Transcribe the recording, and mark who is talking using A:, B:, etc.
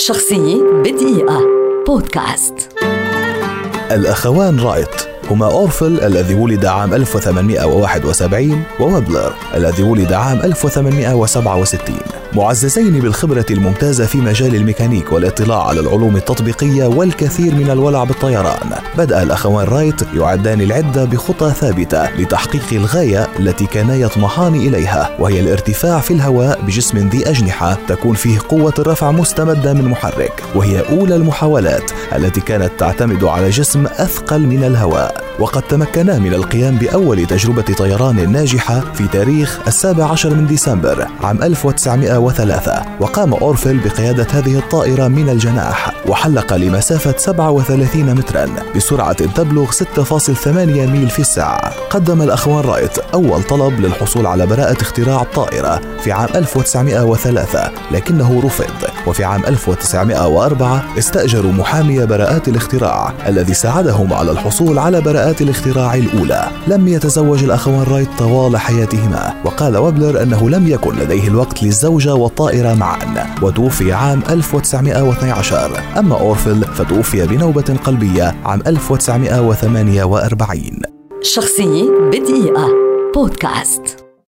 A: شخصية بدقيقة. بودكاست.
B: الأخوان رايت هما أورفل الذي ولد عام 1871 وويلبر الذي ولد عام 1867 معززين بالخبرة الممتازة في مجال الميكانيك والاطلاع على العلوم التطبيقية والكثير من الولع بالطيران. بدأ الأخوان رايت يعدان العدة بخطى ثابتة لتحقيق الغاية التي كانا يطمحان إليها وهي الارتفاع في الهواء بجسم ذي أجنحة تكون فيه قوة الرفع مستمدة من محرك وهي أولى المحاولات التي كانت تعتمد على جسم أثقل من الهواء وقد تمكنا من القيام بأول تجربة طيران ناجحة في تاريخ السابع عشر من ديسمبر عام 1903 وقام أورفل بقيادة هذه الطائرة من الجناح وحلق لمسافة 37 مترا بسرعة تبلغ 6.8 ميل في الساعة. قدم الأخوان رايت أول طلب للحصول على براءة اختراع الطائرة في عام 1903 لكنه رفض. وفي عام 1904 استأجروا محامي براءات الاختراع الذي ساعدهم على الحصول على براءات الاختراع الأولى. لم يتزوج الأخوان رايت طوال حياتهما وقال ويلبر أنه لم يكن لديه الوقت للزوجة والطائرة معا وتوفي عام 1912 أما أورفل فتوفي بنوبة قلبية عام 1948
A: شخصية بدقيقة. بودكاست.